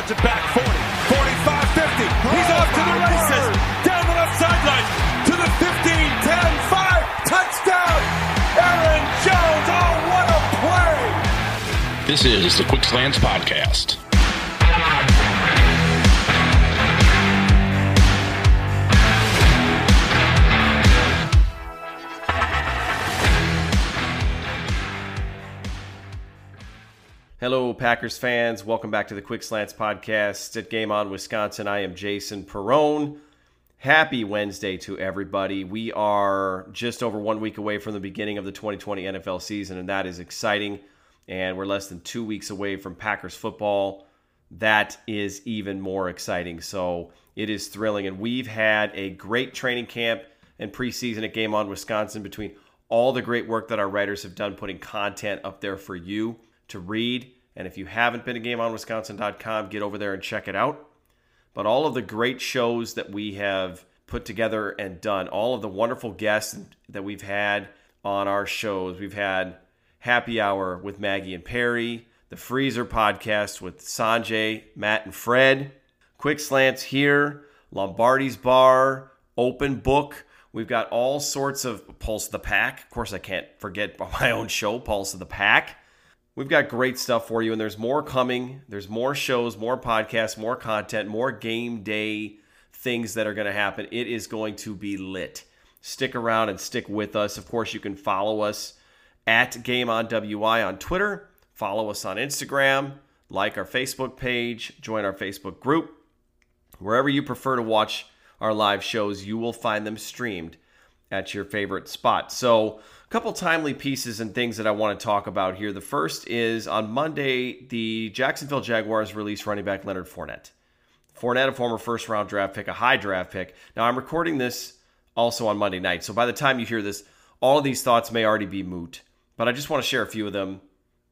cuts it back 40, 45, 50. He's oh off to the races. Down the left sideline to the 15, 10, 5. Touchdown. Aaron Jones. Oh, what a play. This is the Quick Slants Podcast. Hello, Packers fans. Welcome back to the Quick Slants podcast at Game On Wisconsin. I am Jason Perrone. Happy Wednesday to everybody. We are just over one week away from the beginning of the 2020 NFL season, and that is exciting. And we're less than two weeks away from Packers football. That is even more exciting. So it is thrilling. And we've had a great training camp and preseason at Game On Wisconsin between all the great work that our writers have done putting content up there for you to read. And if you haven't been to GameOnWisconsin.com, get over there and check it out. But all of the great shows that we have put together and done, all of the wonderful guests that we've had on our shows, we've had Happy Hour with Maggie and Perry, the Freezer podcast with Sanjay, Matt, and Fred, Quick Slants here, Lombardi's Bar, Open Book. We've got all sorts of Pulse of the Pack. Of course, I can't forget my own show, Pulse of the Pack. We've got great stuff for you, and there's more coming. There's more shows, more podcasts, more content, more game day things that are going to happen. It is going to be lit. Stick around and stick with us. Of course, you can follow us at Game on WI on Twitter, follow us on Instagram, like our Facebook page, join our Facebook group. Wherever you prefer to watch our live shows, you will find them streamed at your favorite spot. So, couple timely pieces and things that I want to talk about here. The first is on Monday, the Jacksonville Jaguars released running back Leonard Fournette. Fournette, a former first round draft pick, a high draft pick. Now, I'm recording this also on Monday night. So, by the time you hear this, all of these thoughts may already be moot. But I just want to share a few of them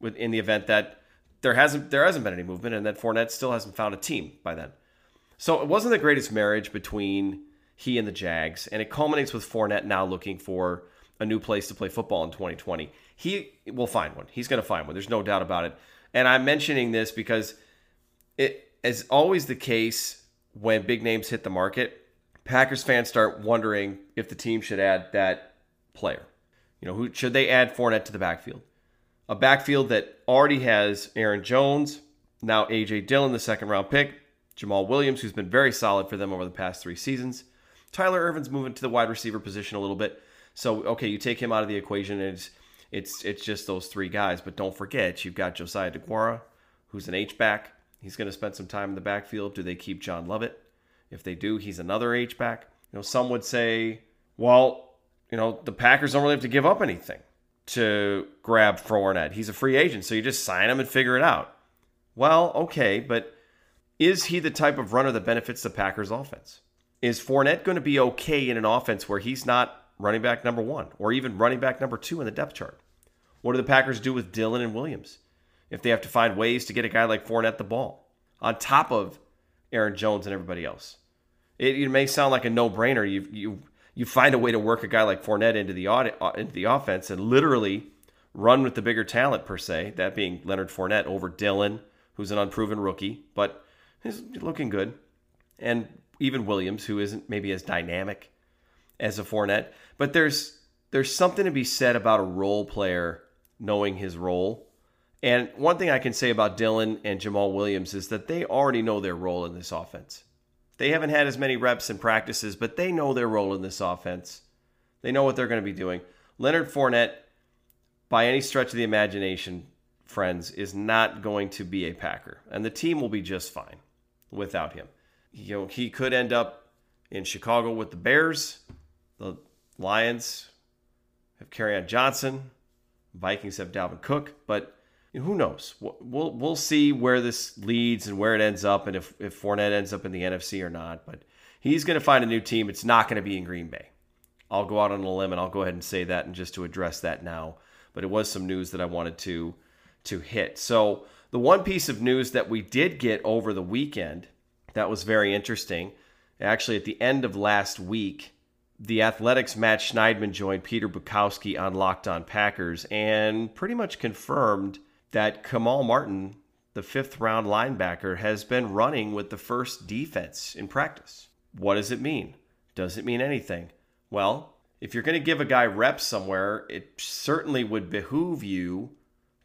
with, in the event that there hasn't there hasn't been any movement and that Fournette still hasn't found a team by then. So it wasn't the greatest marriage between he and the Jags, and it culminates with Fournette now looking for a new place to play football in 2020. He will find one. He's going to find one. There's no doubt about it. And I'm mentioning this because it is always the case when big names hit the market. Packers fans start wondering if the team should add that player. You know, who should they add Fournette to the backfield? A backfield that already has Aaron Jones, now AJ Dillon, the second round pick, Jamaal Williams, who's been very solid for them over the past three seasons. Tyler Ervin's moving to the wide receiver position a little bit. So okay, you take him out of the equation, and it's it's it's just those three guys. But don't forget, you've got Josiah DeGuara, who's an H back. He's going to spend some time in the backfield. Do they keep John Lovett? If they do, he's another H back. You know, some would say, well, you know, the Packers don't really have to give up anything to grab Fournette. He's a free agent, so you just sign him and figure it out. Well, okay, but is he the type of runner that benefits the Packers offense? Is Fournette going to be okay in an offense where he's not running back number one or even running back number two in the depth chart? What do the Packers do with Dillon and Williams if they have to find ways to get a guy like Fournette the ball on top of Aaron Jones and everybody else? It, it may sound like a no-brainer. You you you find a way to work a guy like Fournette into the uh, into the offense and literally run with the bigger talent per se, that being Leonard Fournette over Dillon, who's an unproven rookie, but he's looking good, and even Williams, who isn't maybe as dynamic as a Fournette. But there's there's something to be said about a role player knowing his role. And one thing I can say about Dillon and Jamaal Williams is that they already know their role in this offense. They haven't had as many reps and practices, but they know their role in this offense. They know what they're going to be doing. Leonard Fournette, by any stretch of the imagination, friends, is not going to be a Packer. And the team will be just fine without him you know, he could end up in Chicago with the Bears. The Lions have Kerryon Johnson. Vikings have Dalvin Cook, but who knows? We'll we'll see where this leads and where it ends up, and if if Fournette ends up in the NFC or not. But he's going to find a new team. It's not going to be in Green Bay. I'll go out on a limb and I'll go ahead and say that, and just to address that now. But it was some news that I wanted to to hit. So the one piece of news that we did get over the weekend that was very interesting. Actually, at the end of last week, the Athletic's Matt Schneidman joined Peter Bukowski on Locked On Packers and pretty much confirmed that Kamal Martin, the fifth round linebacker, has been running with the first defense in practice. What does it mean? Does it mean anything? Well, if you're going to give a guy reps somewhere, it certainly would behoove you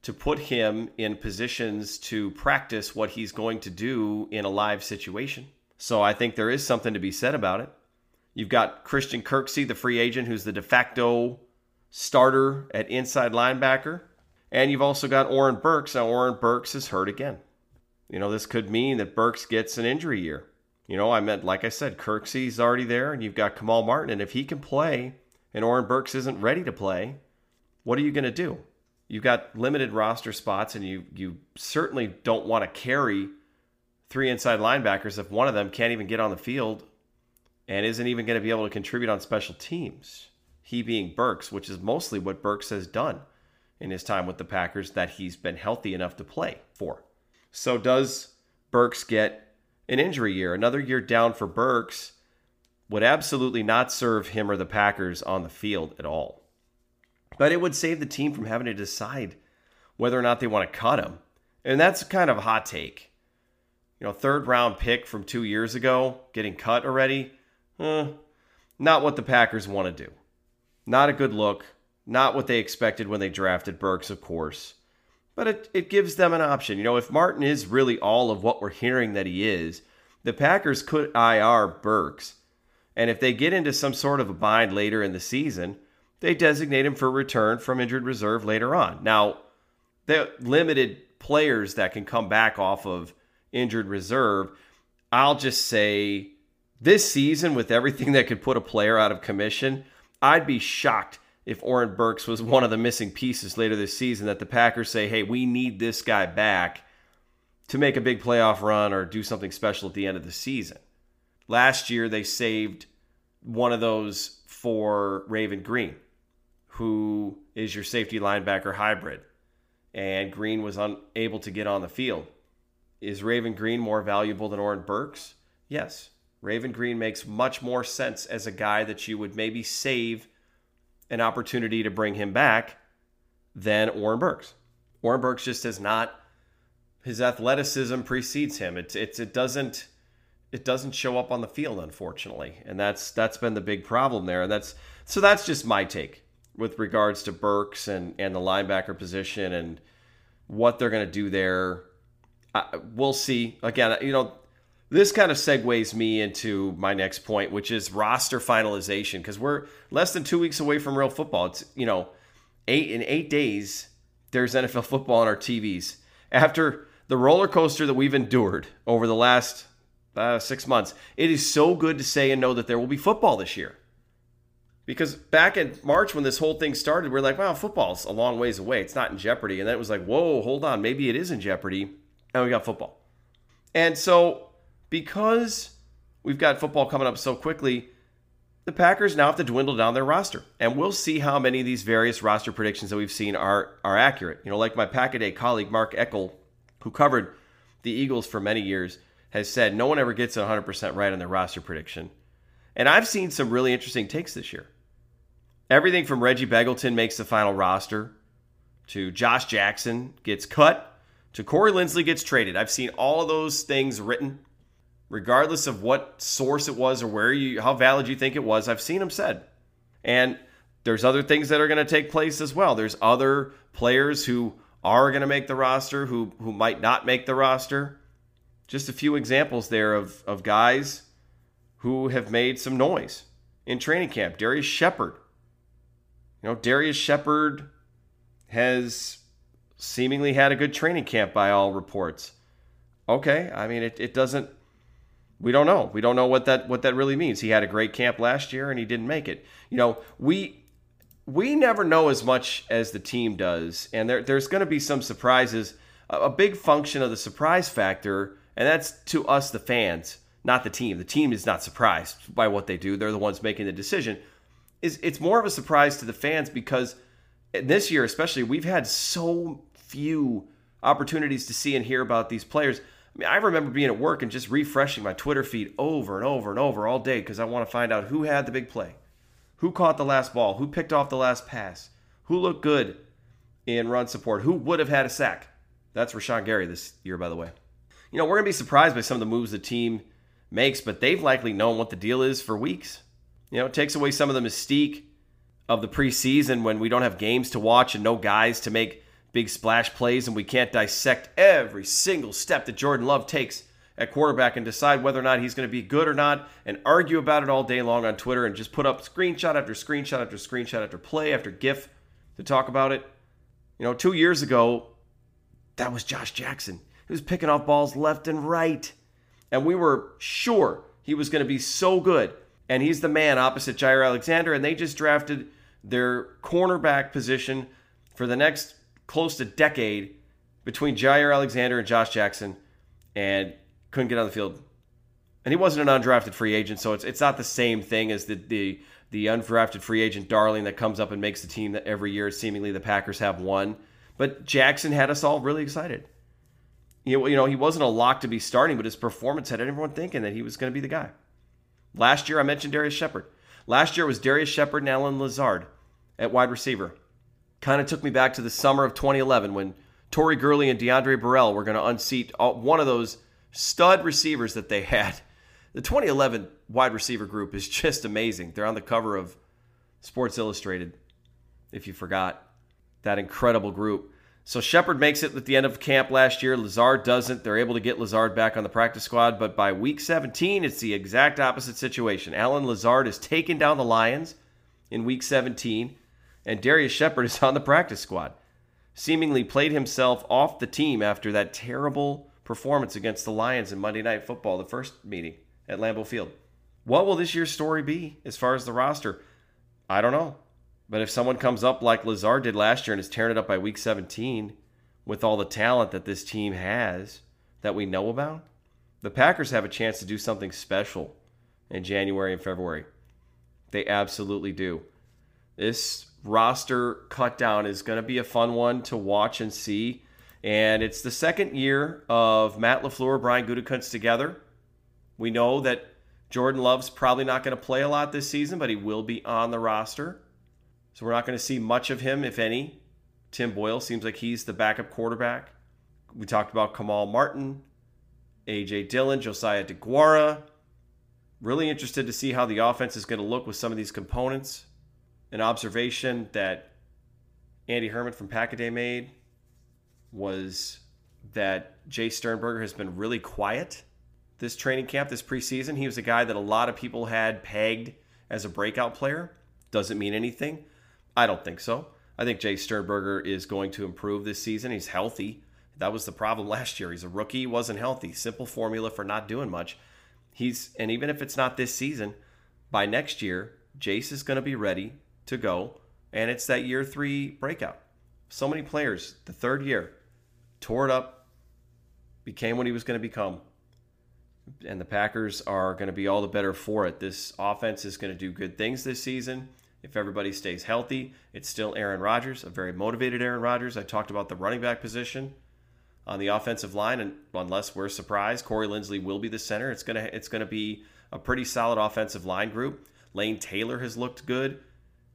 to put him in positions to practice what he's going to do in a live situation. So I think there is something to be said about it. You've got Christian Kirksey, the free agent, who's the de facto starter at inside linebacker. And you've also got Oren Burks. Now, Oren Burks is hurt again. You know, this could mean that Burks gets an injury year. You know, I meant, like I said, Kirksey's already there, and you've got Kamal Martin. And if he can play and Oren Burks isn't ready to play, what are you going to do? You've got limited roster spots, and you you certainly don't want to carry three inside linebackers if one of them can't even get on the field and isn't even going to be able to contribute on special teams. He being Burks, which is mostly what Burks has done in his time with the Packers that he's been healthy enough to play for. So does Burks get an injury year? Another year down for Burks would absolutely not serve him or the Packers on the field at all. But it would save the team from having to decide whether or not they want to cut him. And that's kind of a hot take. You know, third round pick from two years ago getting cut already. Eh, not what the Packers want to do. Not a good look. Not what they expected when they drafted Burks, of course. But it, it gives them an option. You know, if Martin is really all of what we're hearing that he is, the Packers could IR Burks. And if they get into some sort of a bind later in the season, they designate him for return from injured reserve later on. Now, the limited players that can come back off of injured reserve, I'll just say this season, with everything that could put a player out of commission, I'd be shocked if Oren Burks was one of the missing pieces later this season that the Packers say, hey, we need this guy back to make a big playoff run or do something special at the end of the season. Last year, they saved one of those for Raven Greene, who is your safety linebacker hybrid. And Greene was unable to get on the field. Is Raven Greene more valuable than Oren Burks? Yes. Raven Greene makes much more sense as a guy that you would maybe save an opportunity to bring him back than Oren Burks. Oren Burks just has not his athleticism precedes him. It, it, it doesn't it doesn't show up on the field, unfortunately, and that's that's been the big problem there. And that's so that's just my take with regards to Burks and and the linebacker position and what they're going to do there. I, we'll see. Again, you know, this kind of segues me into my next point, which is roster finalization, because we're less than two weeks away from real football. It's you know, eight in eight days, there's NFL football on our TVs. After the roller coaster that we've endured over the last uh, six months, it is so good to say and know that there will be football this year. Because back in March when this whole thing started, we are like, wow, football's a long ways away. It's not in jeopardy. And then it was like, whoa, hold on, maybe it is in jeopardy. And we got football. And so because we've got football coming up so quickly, the Packers now have to dwindle down their roster. And we'll see how many of these various roster predictions that we've seen are are accurate. You know, like my Pack-A-Day colleague Mark Eckel, who covered the Eagles for many years, has said no one ever gets 100% right on their roster prediction. And I've seen some really interesting takes this year. Everything from Reggie Begelton makes the final roster to Josh Jackson gets cut to Corey Linsley gets traded. I've seen all of those things written regardless of what source it was or where you how valid you think it was i've seen them said. And there's other things that are going to take place as well. There's other players who are going to make the roster who who might not make the roster. Just a few examples there of of guys who have made some noise in training camp. Darius Shepherd you know Darius Shepherd has seemingly had a good training camp by all reports. Okay i mean it, it doesn't we don't know. We don't know what that what that really means. He had a great camp last year and he didn't make it. You know, we we never know as much as the team does, and there, there's going to be some surprises. A, a big function of the surprise factor, and that's to us, the fans, not the team. The team is not surprised by what they do; they're the ones making the decision. Is it's more of a surprise to the fans because this year, especially, we've had so few opportunities to see and hear about these players. I mean, I remember being at work and just refreshing my Twitter feed over and over and over all day because I want to find out who had the big play, who caught the last ball, who picked off the last pass, who looked good in run support, who would have had a sack. That's Rashan Gary this year, by the way. You know, we're going to be surprised by some of the moves the team makes, but they've likely known what the deal is for weeks. You know, it takes away some of the mystique of the preseason when we don't have games to watch and no guys to make big splash plays and we can't dissect every single step that Jordan Love takes at quarterback and decide whether or not he's going to be good or not and argue about it all day long on Twitter and just put up screenshot after screenshot after screenshot after play after GIF to talk about it. You know, two years ago, that was Josh Jackson. He was picking off balls left and right. And we were sure he was going to be so good. And he's the man opposite Jaire Alexander. And they just drafted their cornerback position for the next close to a decade between Jaire Alexander and Josh Jackson. And couldn't get on the field. And he wasn't an undrafted free agent, so it's it's not the same thing as the the the undrafted free agent darling that comes up and makes the team that every year seemingly the Packers have won. But Jackson had us all really excited. You know, he wasn't a lock to be starting, but his performance had everyone thinking that he was going to be the guy. Last year, I mentioned Darius Shepherd. Last year was Darius Shepherd and Allen Lazard at wide receiver. Kind of took me back to the summer of 2011 when Tori Gurley and Diondre Borel were going to unseat one of those stud receivers that they had. The 2011 wide receiver group is just amazing. They're on the cover of Sports Illustrated, if you forgot. That incredible group. So Shepherd makes it at the end of camp last year. Lazard doesn't. They're able to get Lazard back on the practice squad, but by week 17, it's the exact opposite situation. Allen Lazard is taken down the Lions in week 17, and Darius Shepherd is on the practice squad. Seemingly played himself off the team after that terrible performance against the Lions in Monday Night Football, the first meeting at Lambeau Field. What will this year's story be as far as the roster? I don't know. But if someone comes up like Lazard did last year and is tearing it up by week 17 with all the talent that this team has that we know about, the Packers have a chance to do something special in January and February. They absolutely do. This roster cut down is going to be a fun one to watch and see. And it's the second year of Matt LaFleur, Brian Gutekunst together. We know that Jordan Love's probably not going to play a lot this season, but he will be on the roster. So we're not going to see much of him, if any. Tim Boyle seems like he's the backup quarterback. We talked about Kamal Martin, AJ Dillon, Josiah DeGuara. Really interested to see how the offense is going to look with some of these components. An observation that Andy Herman from Pack-A-Day made was that Jace Sternberger has been really quiet this training camp, this preseason. He was a guy that a lot of people had pegged as a breakout player. Doesn't mean anything. I don't think so. I think Jace Sternberger is going to improve this season. He's healthy. That was the problem last year. He's a rookie, he wasn't healthy. Simple formula for not doing much. He's and even if it's not this season, by next year, Jace is going to be ready to go, and it's that year three breakout. So many players, the third year, tore it up, became what he was going to become. And the Packers are going to be all the better for it. This offense is going to do good things this season. If everybody stays healthy, it's still Aaron Rodgers, a very motivated Aaron Rodgers. I talked about the running back position on the offensive line, and unless we're surprised, Corey Linsley will be the center. It's gonna it's gonna be a pretty solid offensive line group. Lane Taylor has looked good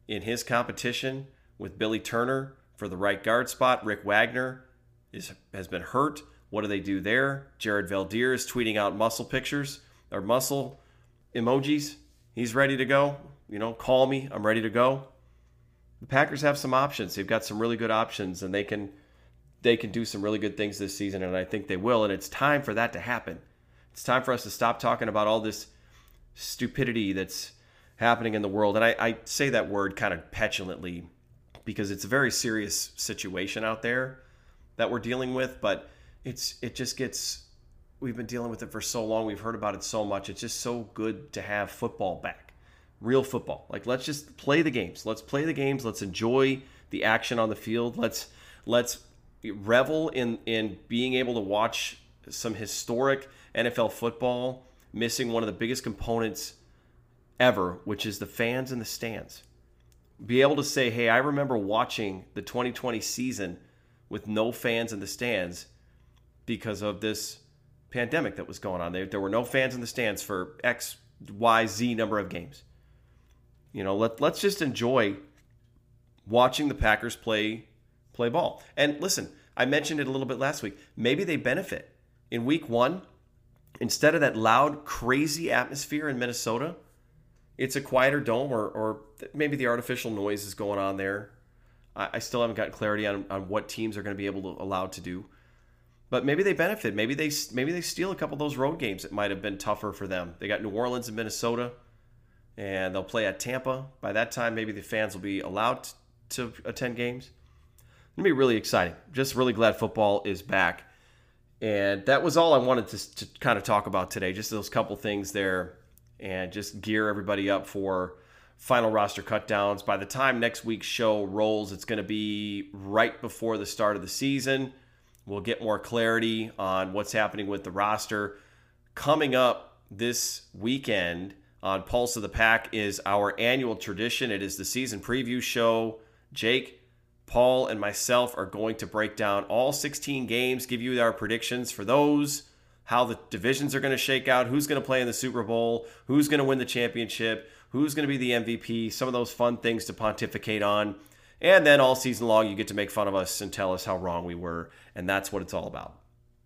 in his competition with Billy Turner for the right guard spot. Rick Wagner is has been hurt. What do they do there? Jared Veldheer is tweeting out muscle pictures or muscle emojis. He's ready to go. You know, call me. I'm ready to go. The Packers have some options. They've got some really good options, and they can they can do some really good things this season, and I think they will. And it's time for that to happen. It's time for us to stop talking about all this stupidity that's happening in the world. And I, I say that word kind of petulantly because it's a very serious situation out there that we're dealing with, but it's it just gets we've been dealing with it for so long. We've heard about it so much. It's just so good to have football back. Real football. Like let's just play the games. Let's play the games. Let's enjoy the action on the field. Let's let's revel in in being able to watch some historic NFL football missing one of the biggest components ever, which is the fans in the stands. Be able to say, "Hey, I remember watching the 2020 season with no fans in the stands because of this pandemic that was going on. There, there were no fans in the stands for X, Y, Z number of games. You know, let let's just enjoy watching the Packers play play ball. And listen, I mentioned it a little bit last week. Maybe they benefit. In week one, instead of that loud, crazy atmosphere in Minnesota, it's a quieter dome, or, or maybe the artificial noise is going on there. I, I still haven't gotten clarity on, on what teams are going to be able to allowed to do. But maybe they benefit. Maybe they maybe they steal a couple of those road games. It might have been tougher for them. They got New Orleans and Minnesota, and they'll play at Tampa. By that time, maybe the fans will be allowed to attend games. It'll be really exciting. Just really glad football is back. And that was all I wanted to, to kind of talk about today. Just those couple things there, and just gear everybody up for final roster cutdowns. By the time next week's show rolls, it's going to be right before the start of the season. We'll get more clarity on what's happening with the roster. Coming up this weekend on Pulse of the Pack is our annual tradition. It is the season preview show. Jake, Paul, and myself are going to break down all 16 games, give you our predictions for those, how the divisions are going to shake out, who's going to play in the Super Bowl, who's going to win the championship, who's going to be the MVP, some of those fun things to pontificate on. And then all season long, you get to make fun of us and tell us how wrong we were. And that's what it's all about.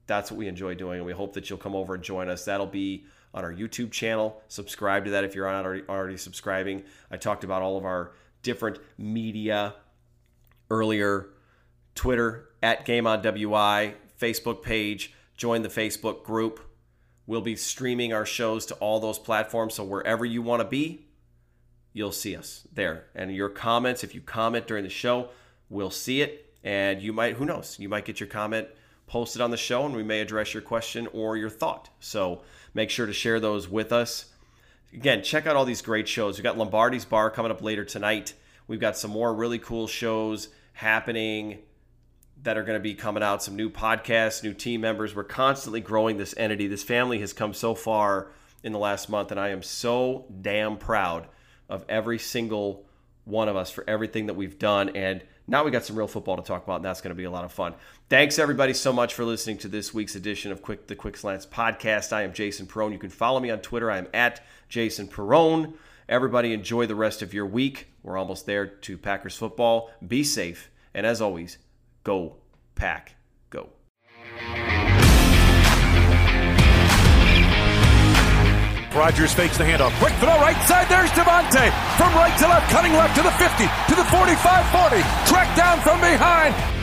That's what we enjoy doing. And we hope that you'll come over and join us. That'll be on our YouTube channel. Subscribe to that if you're not already, already subscribing. I talked about all of our different media earlier Twitter at Game on WI, Facebook page. Join the Facebook group. We'll be streaming our shows to all those platforms. So wherever you want to be, you'll see us there. And your comments, if you comment during the show, we'll see it. And you might, who knows, you might get your comment posted on the show and we may address your question or your thought. So make sure to share those with us. Again, check out all these great shows. We've got Lombardi's Bar coming up later tonight. We've got some more really cool shows happening that are going to be coming out, some new podcasts, new team members. We're constantly growing this entity. This family has come so far in the last month, and I am so damn proud of every single one of us for everything that we've done. And now we got some real football to talk about, and that's going to be a lot of fun. Thanks everybody so much for listening to this week's edition of Quick the Quick Slants podcast. I am Jason Perone. You can follow me on Twitter. I am at Jason Perone. Everybody enjoy the rest of your week. We're almost there to Packers football. Be safe, and as always, go pack, go. Rodgers fakes the handoff. Quick throw right side. There's Davante. From right to left, cutting left to the 50, to the 45 40. Track down from behind.